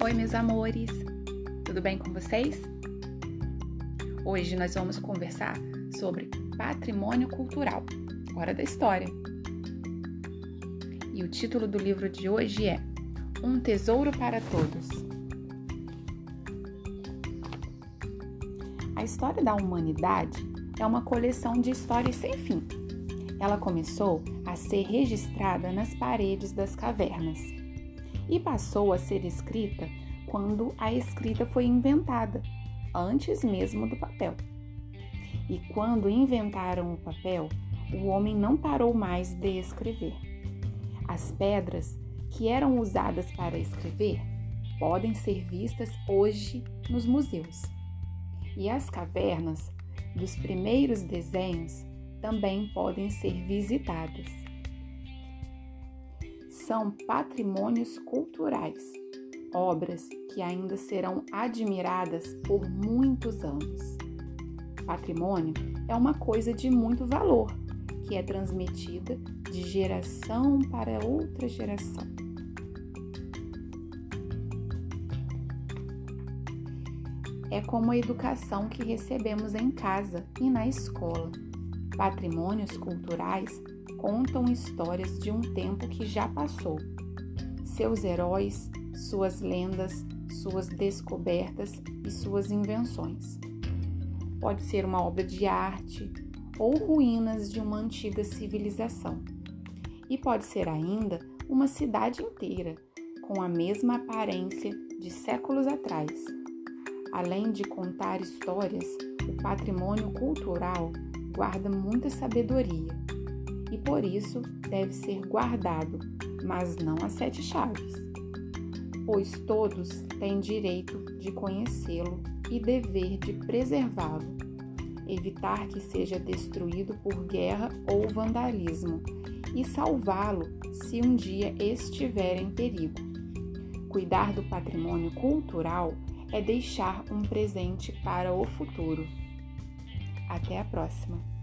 Oi, meus amores! Tudo bem com vocês? Hoje nós vamos conversar sobre patrimônio cultural. Hora da história! E o título do livro de hoje é Um Tesouro para Todos. A história da humanidade é uma coleção de histórias sem fim. Ela começou a ser registrada nas paredes das cavernas e passou a ser escrita quando a escrita foi inventada, antes mesmo do papel. E quando inventaram o papel, o homem não parou mais de escrever. As pedras que eram usadas para escrever podem ser vistas hoje nos museus. E as cavernas dos primeiros desenhos também podem ser visitadas são patrimônios culturais, obras que ainda serão admiradas por muitos anos. Patrimônio é uma coisa de muito valor que é transmitida de geração para outra geração. É como a educação que recebemos em casa e na escola. Patrimônios culturais contam histórias de um tempo que já passou. Seus heróis, suas lendas, suas descobertas e suas invenções. Pode ser uma obra de arte ou ruínas de uma antiga civilização. E pode ser ainda uma cidade inteira, com a mesma aparência de séculos atrás. Além de contar histórias, o patrimônio cultural guarda muita sabedoria e por isso deve ser guardado, mas não a sete chaves, pois todos têm direito de conhecê-lo e dever de preservá-lo, evitar que seja destruído por guerra ou vandalismo e salvá-lo se um dia estiver em perigo. Cuidar do patrimônio cultural é deixar um presente para o futuro. Até a próxima!